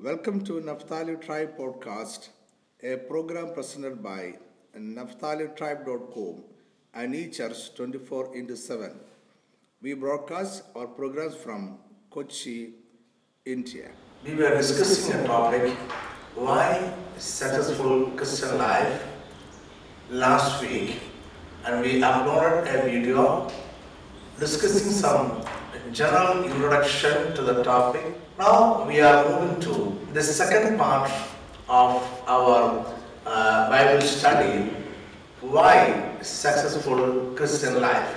Welcome to Naphtali Tribe Podcast, a program presented by NaphtaliTribe.com and eChurch 24 into 7. We broadcast our programs from Kochi, India. We were discussing a topic why successful Christian life last week and we uploaded a video discussing some general introduction to the topic. Now we are moving to the second part of our uh, Bible study why successful Christian life.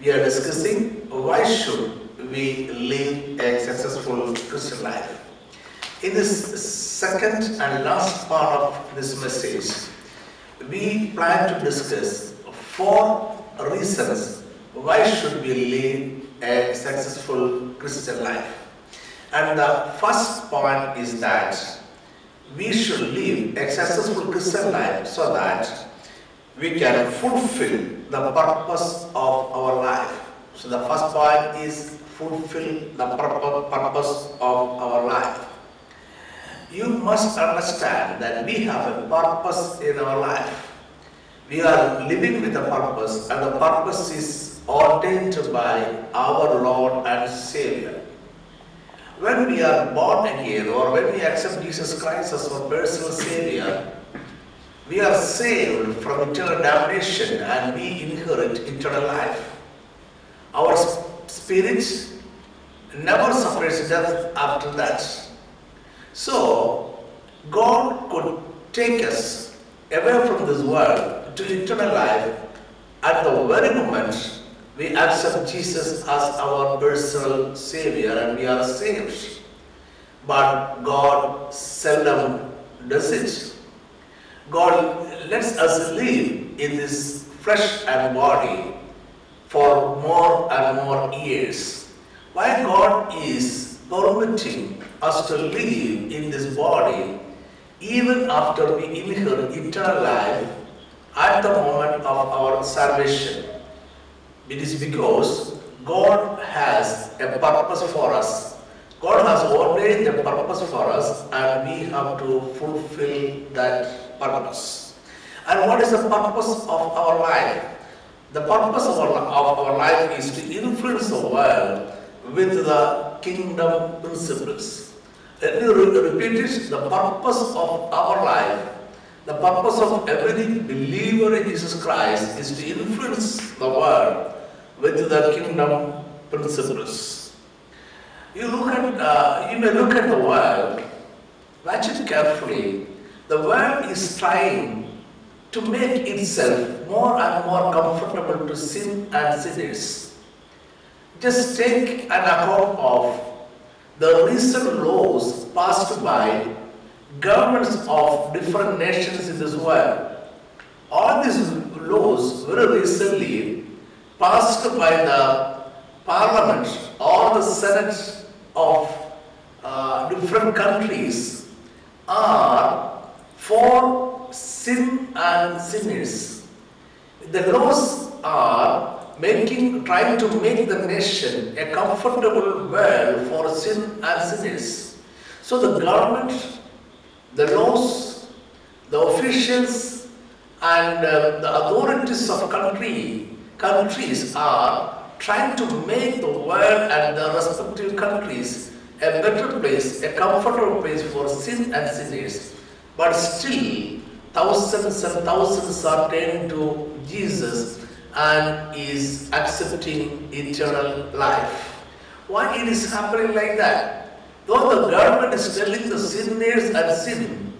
We are discussing why should we live a successful Christian life. In this second and last part of this message, we plan to discuss four reasons why should we live a successful Christian life. And the first point is that we should live a successful Christian life so that we can fulfill the purpose of our life. So the first point is fulfill the purpo- purpose of our life. You must understand that we have a purpose in our life. We are living with a purpose, and the purpose is ordained by our Lord and Savior. When we are born again, or when we accept Jesus Christ as our personal Savior, we are saved from eternal damnation and we inherit eternal life. Our sp- spirit never suffers death after that. So, God could take us away from this world to eternal life at the very moment we accept Jesus as our personal Savior and we are saved. But God seldom does it. God lets us live in this flesh and body for more and more years. Why God is permitting us to live in this body even after we inherit eternal life at the moment of our salvation. It is because God has a purpose for us. God has ordained a purpose for us and we have to fulfill that purpose. And what is the purpose of our life? The purpose of our, of our life is to influence the world with the kingdom principles. Let me re- repeat it. The purpose of our life, the purpose of every believer in Jesus Christ is to influence the world with the kingdom principles. You look at, uh, you may look at the world, watch it carefully. The world is trying to make itself more and more comfortable to sin and sinners. Just take an account of the recent laws passed by governments of different nations in this world. All these laws very recently passed by the parliament or the senate of uh, different countries are for sin and sinners. The laws are making, trying to make the nation a comfortable world for sin and sinners. So the government, the laws, the officials, and uh, the authorities of country countries are trying to make the world and the respective countries a better place, a comfortable place for sin and sinners. But still, thousands and thousands are turning to Jesus and is accepting eternal life. Why it is happening like that? Though the government is telling the sinners and sin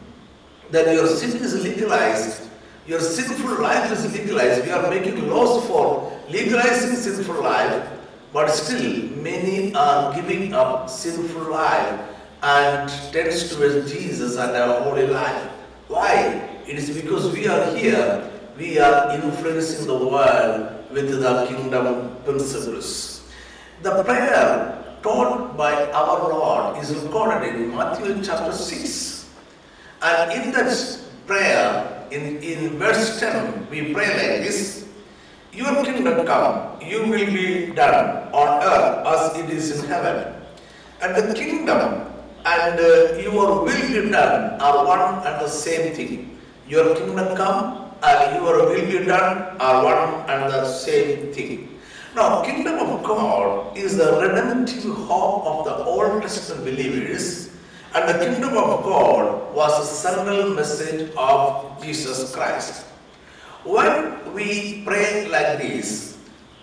that your sin is legalized, your sinful life is legalized. We are making laws for legalizing sinful life, but still many are giving up sinful life and turns towards Jesus and our holy life. Why? It is because we are here, we are influencing the world with the kingdom principles. The prayer taught by our Lord is recorded in Matthew chapter 6. And in that prayer, in, in verse 10, we pray like this Your kingdom come, you will be done on earth as it is in heaven. And the kingdom and uh, your will be done are one and the same thing. Your kingdom come and your will be done are one and the same thing. Now, kingdom of God is the redemptive hope of the Old Testament believers, and the kingdom of God was the central message of Jesus Christ. When we pray like this,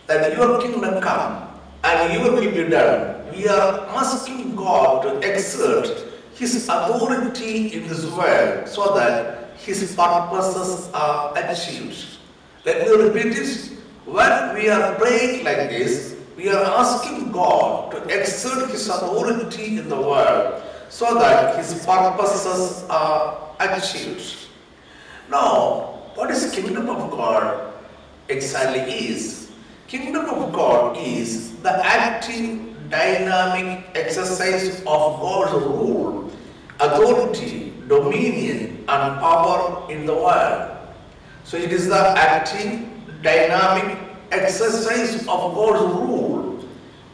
that your kingdom come and your will be done, we are asking God to exert His authority in this world so that His purposes are achieved. Let me repeat it. When we are praying like this, we are asking God to exert His authority in the world so that His purposes are achieved. Now, what is kingdom of God exactly is? Kingdom of God is the active, dynamic exercise of God's rule, authority, dominion, and power in the world. So it is the active, dynamic exercise of God's rule,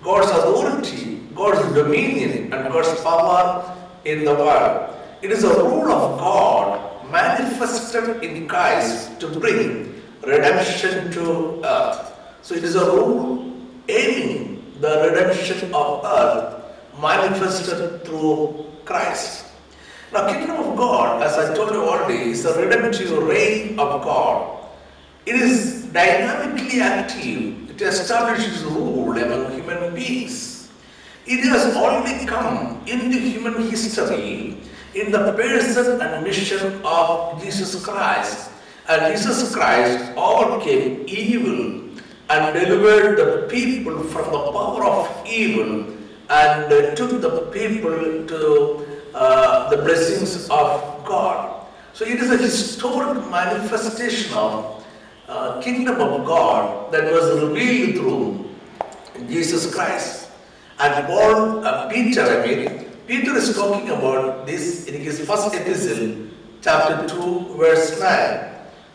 God's authority, God's dominion, and God's power in the world. It is a rule of God manifested in Christ to bring redemption to earth. So it is a rule aiming the redemption of earth manifested through Christ. Now, kingdom of God, as I told you already, is the redemptive reign of God. It is dynamically active. It establishes rule among human beings. It has already come in the human history in the person and mission of Jesus Christ. And Jesus Christ overcame evil and delivered the people from the power of evil and took the people to uh, the blessings of God. So it is a historic manifestation of uh, kingdom of God that was revealed through Jesus Christ. And Paul, uh, Peter, Peter is talking about this in his first epistle, chapter 2, verse 9.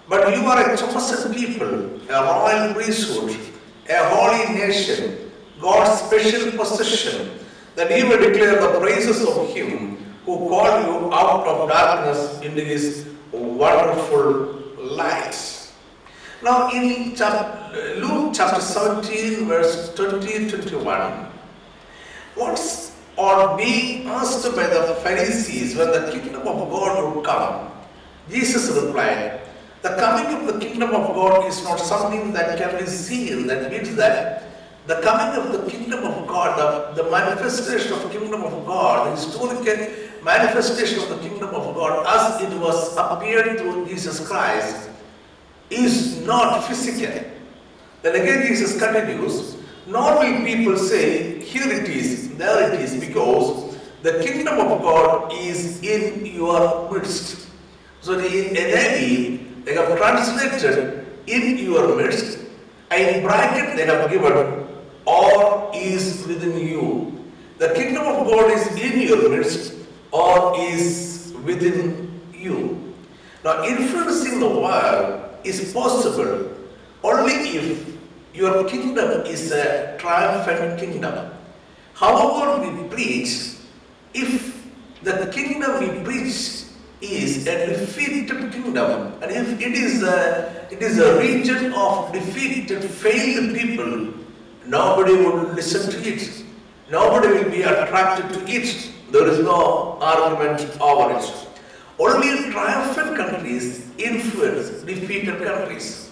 But you are a chosen people, a royal priesthood, a holy nation, God's special possession, that he will declare the praises of him who called you out of darkness into his wonderful light. Now, in Luke chapter 17, verse 20 21, what's or being asked by the Pharisees when the kingdom of God would come, Jesus replied, The coming of the kingdom of God is not something that can be seen. That means that the coming of the kingdom of God, the, the manifestation of the kingdom of God, the historical manifestation of the kingdom of God as it was appeared through Jesus Christ, is not physical. Then again Jesus continues, nor will people say, here it is, there it is, because the kingdom of God is in your midst. So the NIV, they have translated in your midst, and in bracket they have given or is within you. The kingdom of God is in your midst or is within you. Now, influencing the world is possible only if your kingdom is a triumphant kingdom. However, we preach, if the kingdom we preach is a defeated kingdom, and if it is a, it is a region of defeated, failed people, nobody would listen to it. Nobody will be attracted to it. There is no argument over it. Only triumphant countries influence defeated countries.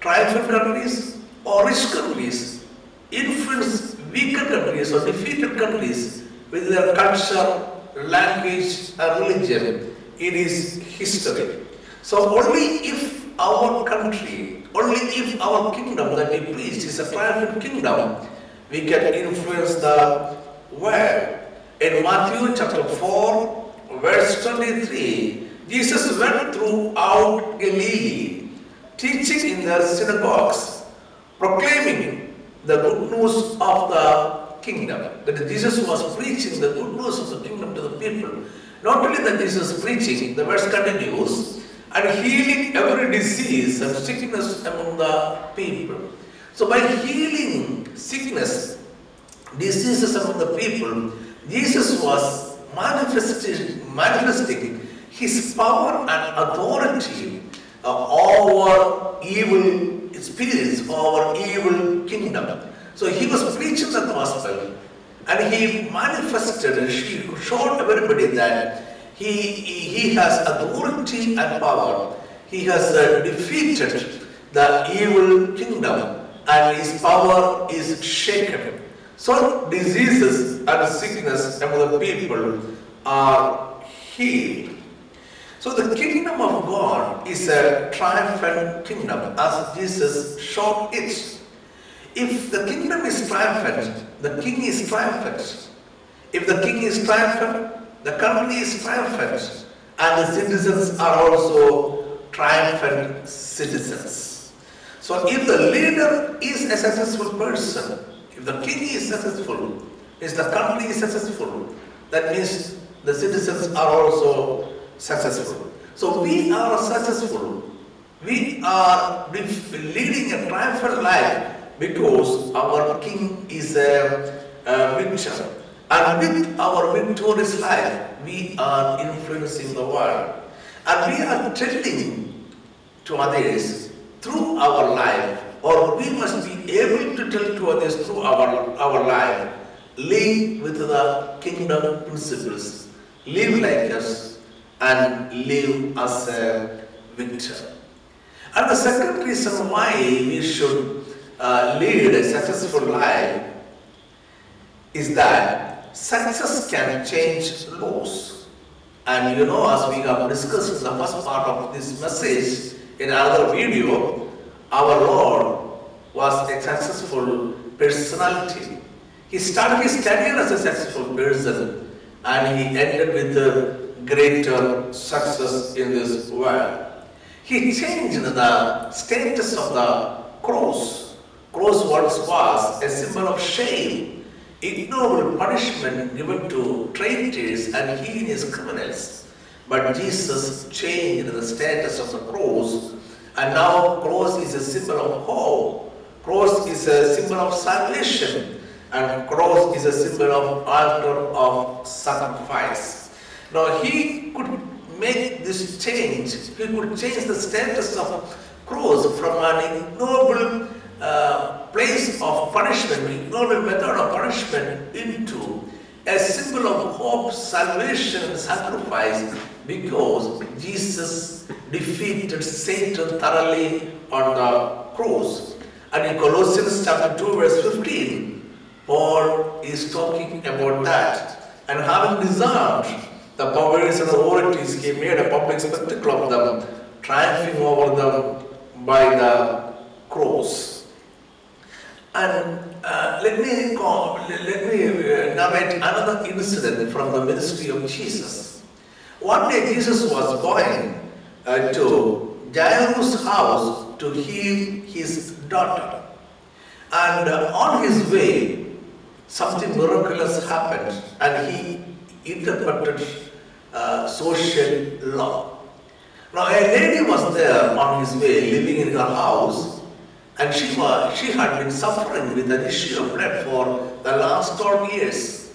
Triumphant countries or rich countries influence weaker countries or defeated countries with their culture, language, and religion. in It is history. So only if our country, only if our kingdom that we preach is a triumphant kingdom, we can influence the world. In Matthew chapter 4, verse 23, Jesus went throughout Galilee, teaching in their synagogues, proclaiming the good news of the kingdom. That Jesus was preaching the good news of the kingdom to the people. Not only that Jesus preaching, the verse continues, and healing every disease and sickness among the people. So by healing sickness, diseases among the people, Jesus was manifesting, manifesting his power and authority uh, over evil spirits, our evil kingdom. So he was preaching the gospel and he manifested, he showed everybody that he, he, he has authority and power. He has uh, defeated the evil kingdom and his power is shaken. So diseases and sickness among the people are healed. So the kingdom of God is a triumphant kingdom as Jesus showed it. If the kingdom is triumphant, the king is triumphant. If the king is triumphant, the country is triumphant. And the citizens are also triumphant citizens. So if the leader is a successful person, if the king is successful, if the country is successful, that means the citizens are also successful. So we are successful. We are leading a triumphant life because our king is a, a victor. And with our victorious life, we are influencing the world. And we are telling to others through our life, or we must be able to tell to others through our, our life, live with the kingdom principles, live like us, and live as a victor. And the second reason why we should uh, lead a successful life is that success can change laws. And you know, as we have discussed in the first part of this message, in another video, our Lord was a successful personality. He started his career as a successful person and he ended with a greater success in this world. He changed the status of the cross. Cross once was a symbol of shame, ignoble punishment given to traitors and heinous criminals. But Jesus changed the status of the cross, and now cross is a symbol of hope. Cross is a symbol of salvation, and cross is a symbol of altar of sacrifice. Now he could make this change. He could change the status of cross from an ignoble uh, place of punishment, ignoble method of punishment into a symbol of hope, salvation, sacrifice, because Jesus defeated Satan thoroughly on the cross. And in Colossians chapter 2, verse 15, Paul is talking about that. And having disarmed the powers and authorities, he made a public spectacle of them, triumphing over them by the cross. And uh, let me call, let me uh, narrate another incident from the ministry of Jesus. One day Jesus was going uh, to Jairus' house to heal his daughter. And uh, on his way, something miraculous happened, and he interpreted uh, social law. Now, a lady was there on his way, living in her house, and she, was, she had been suffering with an issue of blood for the last 12 years.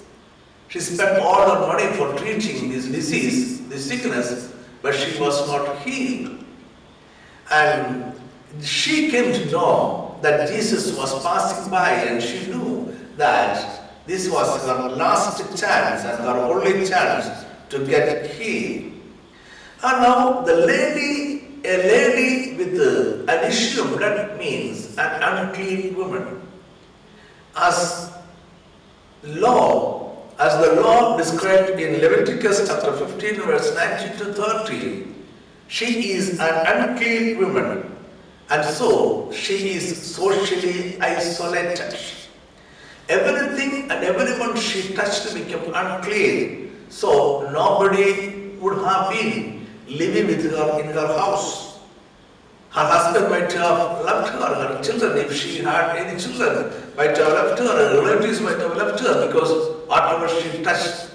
She spent all her money for treating this disease, this sickness, but she was not healed. And she came to know that Jesus was passing by, and she knew that this was her last chance and her only chance to get healed. And now the lady, a lady with an issue of blood means an unclean woman. As law, as the law described in Leviticus chapter 15, verse 19 to 30, she is an unclean woman, and so she is socially isolated. Everything and everyone she touched became unclean, so nobody would have been living with her in her house. Her husband might have left her, her children, if she had any children, might have left her, her relatives might have left her because whatever she touched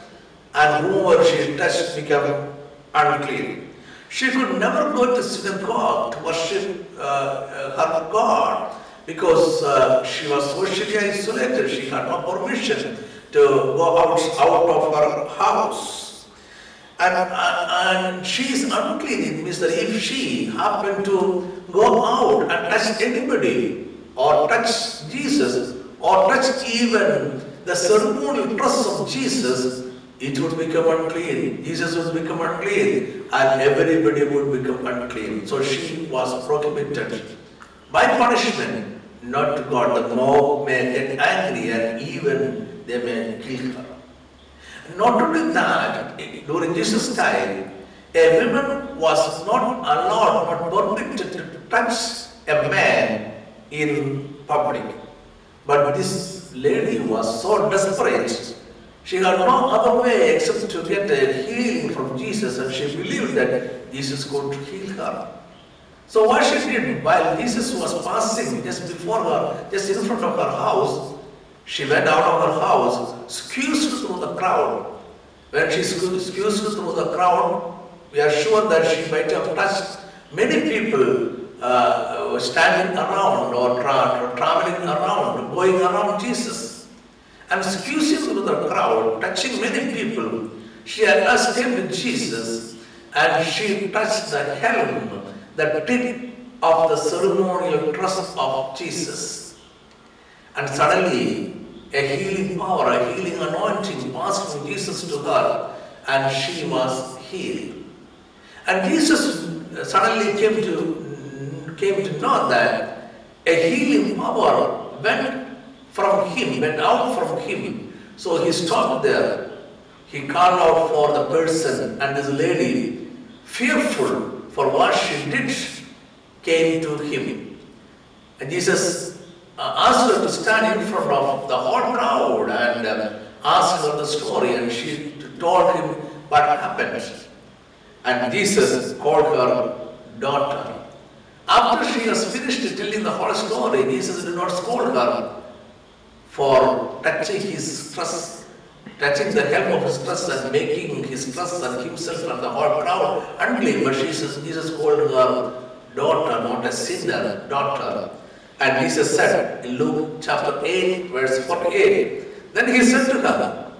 and whoever she touched became unclean. She could never go to synagogue to worship uh, uh, her God because uh, she was socially isolated. She had no permission to go out, out of her house. And, and she is unclean. It means that if she happened to go out and touch anybody, or touch Jesus, or touch even the ceremonial dress of Jesus, it would become unclean. Jesus would become unclean, and everybody would become unclean. So she was prohibited by punishment, not to God. The mob may get angry and even they may kill her. Not only that, during Jesus' time, a woman was not allowed, not permitted to touch a man in public. But this lady was so desperate, she had no other way except to get a healing from Jesus, and she believed that Jesus could heal her. So what she did while Jesus was passing just before her, just in front of her house, she went out of her house, squeezed through the crowd. When she squeezed through the crowd, we are sure that she might have touched many people uh, standing around or tra- traveling around, going around Jesus. And squeezing through the crowd, touching many people, she last came Jesus and she touched the helm, the tip of the ceremonial dress of Jesus. And suddenly, a healing power, a healing anointing passed from Jesus to her, and she was healed. And Jesus uh, suddenly came to came to know that a healing power went from him, went out from him. So he stopped there. He called out for the person, and this lady, fearful for what she did, came to him. And Jesus uh, asked her to stand in front of the whole crowd and uh, asked her the story, and she told him what happened. And Jesus called her daughter. After she has finished telling the whole story, Jesus did not scold her for touching his dress, touching the hem of his dress and making his dress and himself and the whole crowd unclean. But Jesus, Jesus called her daughter, not a sinner, daughter. And Jesus said in Luke chapter 8, verse 48, then he said to her,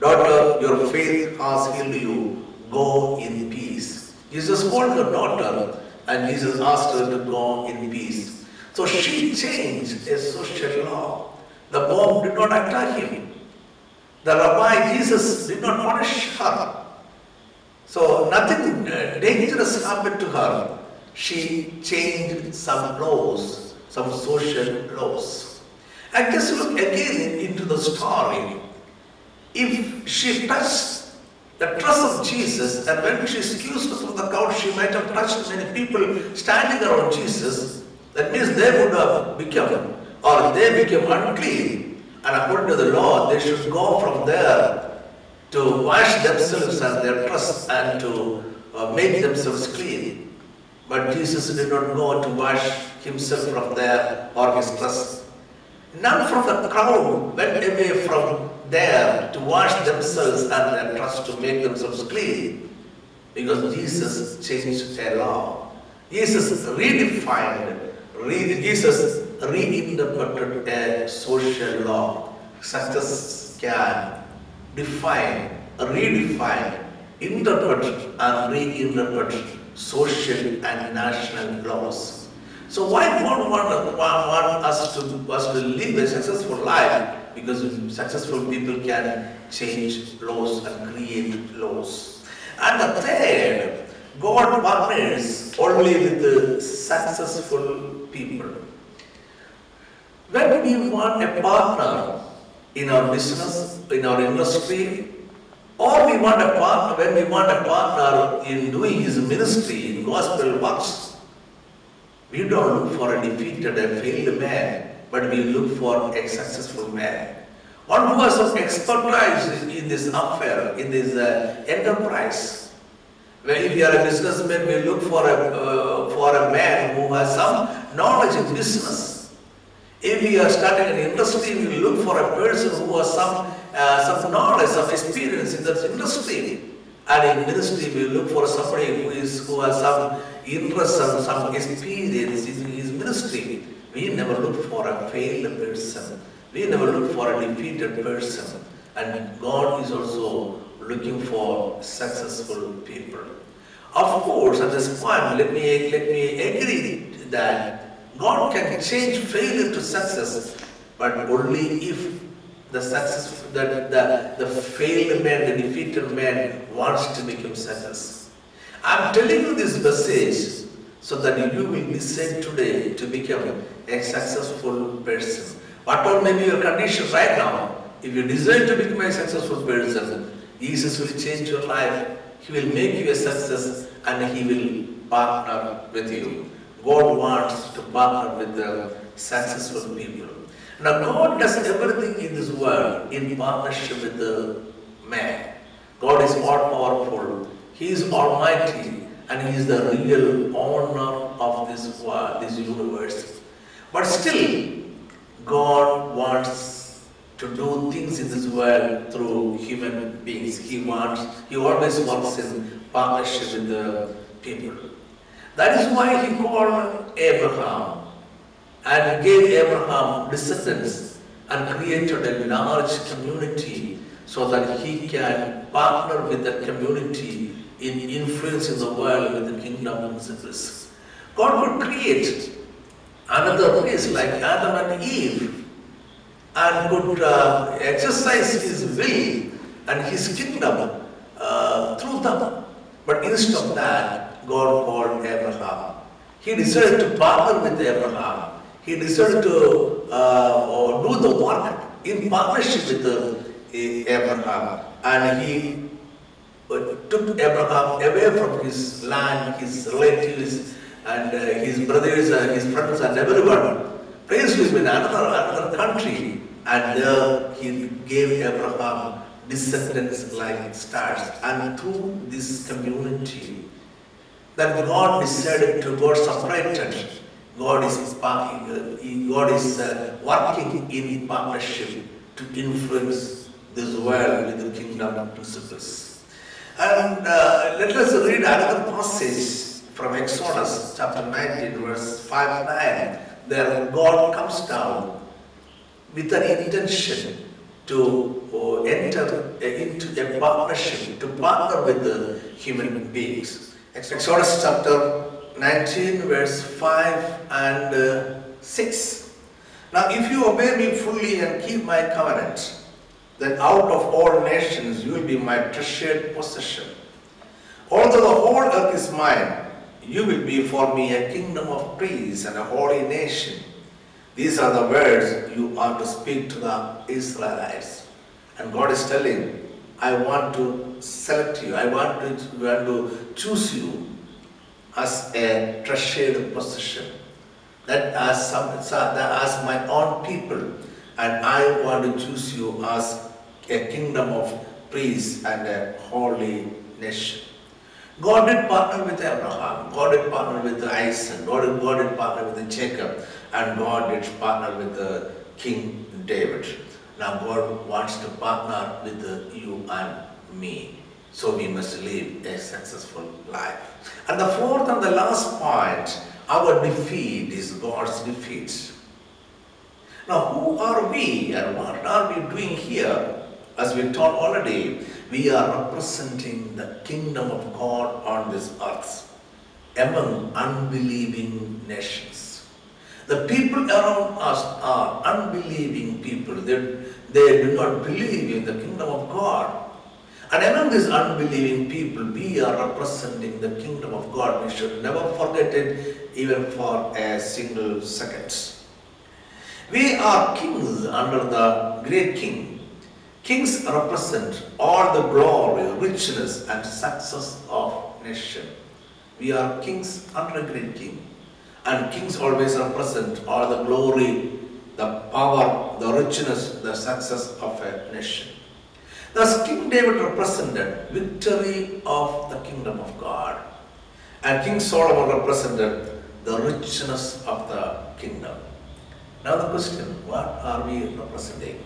Daughter, your faith has healed you. Go in peace. Jesus called her daughter, and Jesus asked her to go in peace. So she changed a social law. The mob did not attack him. The rabbi Jesus did not punish her. So nothing uh, dangerous happened to her. She changed some laws, some social laws. And just look again into the story. If she touched the dress of Jesus, and when she excused from the crowd, she might have touched many people standing around Jesus. That means they would have become, or they became unclean. And according to the law, they should go from there to wash themselves and their dress and to uh, make themselves clean. But Jesus did not go to wash himself from there or his dress. None from the crowd went away from there to wash themselves and their trust to make themselves clean. Because Jesus changed a law. Jesus redefined, re- Jesus reinterpreted a social law. Success can define, redefine, interpret and reinterpret social and national laws. So why God want, want, want us to us to live a successful life? Because successful people can change laws and create laws. And the third, God partners only with the successful people. When we want a partner in our business, in our industry, or we want a partner, when we want a partner in doing his ministry, in gospel works, we don't look for a defeated, a failed man, but we look for a successful man. One who has some expertise in this affair, in this uh, enterprise. When if you are a businessman, we look for a, uh, for a man who has some knowledge in business. If we are starting an industry, we look for a person who has some, uh, some knowledge, some experience in that industry. And in ministry, we look for somebody who, is, who has some interest and some experience in his ministry. We never look for a failed person. We never look for a defeated person. and God is also looking for successful people. Of course, at this point, let me let me agree that God can change failure to success, but only if the success that the, the failed man, the defeated man wants to become success. I'm telling you this message so that you will be decide today to become a successful person. Whatever may be your condition right now, if you desire to become a successful person, Jesus will change your life. He will make you a success and He will partner with you. God wants to partner with the successful people. Now, God does everything in this world in partnership with the man. God is all powerful, He is almighty, and He is the real owner of this world, this universe. But still, God wants to do things in this world through human beings. He wants, He always works in partnership with the people. That is why He called Abraham and gave Abraham descendants and created a large community so that he can partner with that community in influencing the world with the kingdom principles. God could create another race like Adam and Eve and could uh, exercise his will and his kingdom uh, through them. But instead of that, God called Abraham. He decided to partner with Abraham. He decided to uh, do the work in partnership with uh, Abraham. And he uh, took Abraham away from his land, his relatives, and uh, his brothers and his friends and everyone. Placed him in another, another country. And there he gave Abraham descendants like stars. And through this community, that God decided to, God separated. God is, God is uh, working in partnership to influence this world with the kingdom of principles. And uh, let us read another passage from Exodus chapter 19, verse 5 9. There God comes down with an intention to uh, enter uh, into a partnership, to partner with the human beings. Exodus chapter 19, verse 5 and uh, 6. Now, if you obey me fully and keep my covenant, then out of all nations you will be my treasured possession. Although the whole earth is mine, you will be for me a kingdom of priests and a holy nation. These are the words you are to speak to the Israelites. And God is telling, I want to select you, I want to, want to choose you as a treasured possession, that as, some, as my own people, and I want to choose you as a kingdom of priests and a holy nation. God did partner with Abraham, God did partner with Isaac, God did, God did partner with Jacob, and God did partner with the King David. Now God wants to partner with you and me. So we must live a successful life. And the fourth and the last point, our defeat is God's defeat. Now, who are we and what are we doing here? As we told already, we are representing the kingdom of God on this earth among unbelieving nations. The people around us are unbelieving people. They, they do not believe in the kingdom of God. And among these unbelieving people, we are representing the kingdom of God. We should never forget it, even for a single second. We are kings under the great king. Kings represent all the glory, richness, and success of nation. We are kings under a great king. And kings always represent all the glory, the power, the richness, the success of a nation. Thus, King David represented victory of the kingdom of God, and King Solomon represented the richness of the kingdom. Now, the question what are we representing?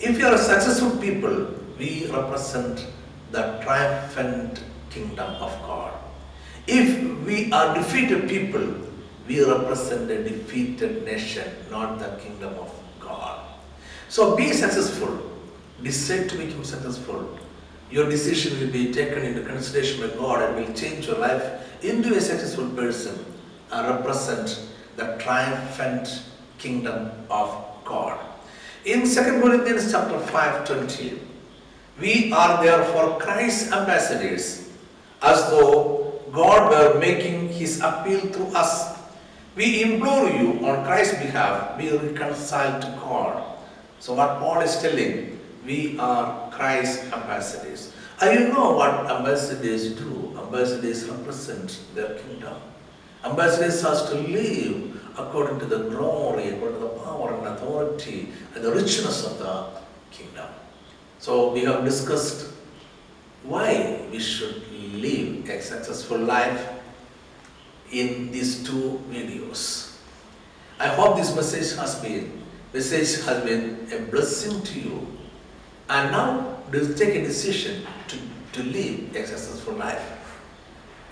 If you are a successful people, we represent the triumphant kingdom of God. If we are defeated people, we represent a defeated nation, not the kingdom of God. So be successful decide to become successful, your decision will be taken into consideration by God and will change your life into a successful person and represent the triumphant kingdom of God. In 2 Corinthians chapter 5 20, we are therefore Christ's ambassadors, as though God were making his appeal through us. We implore you on Christ's behalf, be reconciled to God. So, what Paul is telling, we are Christ's ambassadors. And you know what ambassadors do? Ambassadors represent their kingdom. Ambassadors has to live according to the glory, according to the power and authority and the richness of the kingdom. So we have discussed why we should live a successful life in these two videos. I hope this message has been message has been a blessing to you. And now take a decision to, to live a successful life.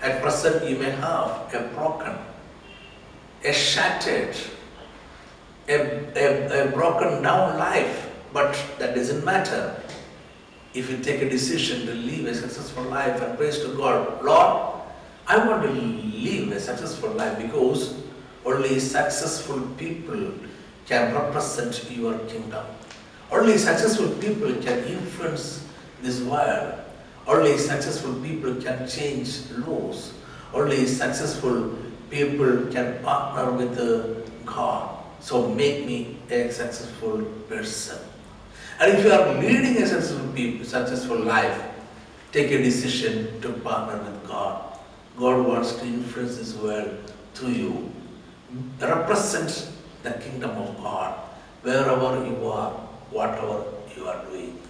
At present you may have a broken, a shattered, a, a, a broken down life, but that doesn't matter if you take a decision to live a successful life and praise to God, Lord, I want to live a successful life because only successful people can represent your kingdom. Only successful people can influence this world. Only successful people can change laws. Only successful people can partner with God. So make me a successful person. And if you are leading a successful, people, successful life, take a decision to partner with God. God wants to influence this world through you. Represent the kingdom of God wherever you are, whatever you are doing.